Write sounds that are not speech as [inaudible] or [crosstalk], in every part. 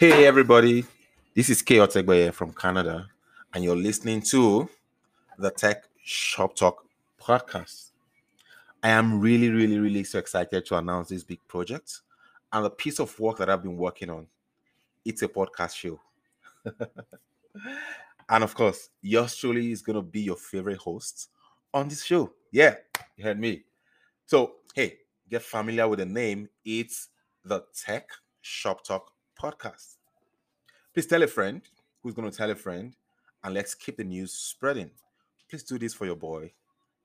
Hey, everybody. This is K Otegbaye from Canada, and you're listening to the Tech Shop Talk podcast. I am really, really, really so excited to announce this big project and the piece of work that I've been working on. It's a podcast show. [laughs] and of course, yours truly is going to be your favorite host on this show. Yeah, you heard me. So, hey, get familiar with the name. It's the Tech Shop Talk podcast. Please tell a friend who's going to tell a friend, and let's keep the news spreading. Please do this for your boy.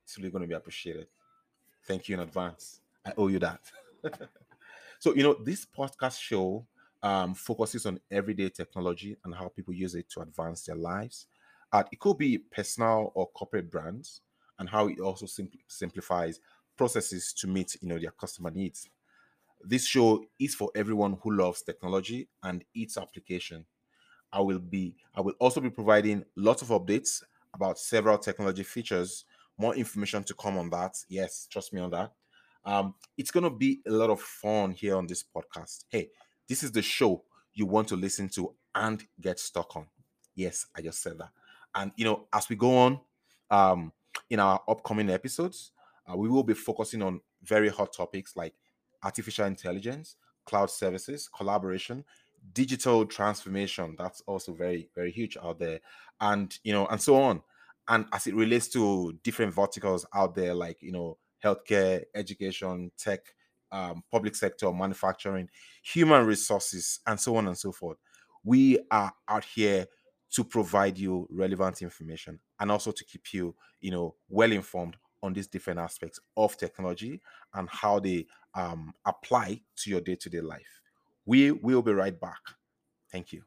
It's really going to be appreciated. Thank you in advance. I owe you that. [laughs] so, you know, this podcast show um, focuses on everyday technology and how people use it to advance their lives. Uh, it could be personal or corporate brands, and how it also simpl- simplifies processes to meet, you know, their customer needs. This show is for everyone who loves technology and its application. I will be I will also be providing lots of updates about several technology features. More information to come on that. Yes, trust me on that. Um, it's gonna be a lot of fun here on this podcast. Hey, this is the show you want to listen to and get stuck on. Yes, I just said that. And you know, as we go on, um, in our upcoming episodes, uh, we will be focusing on very hot topics like artificial intelligence, cloud services, collaboration, digital transformation. That's also very, very huge out there, and you know, and so on. And as it relates to different verticals out there, like you know, healthcare, education, tech, um, public sector, manufacturing, human resources, and so on and so forth. We are out here to provide you relevant information and also to keep you, you know, well informed on these different aspects of technology and how they um, apply to your day-to-day life. We will be right back. Thank you.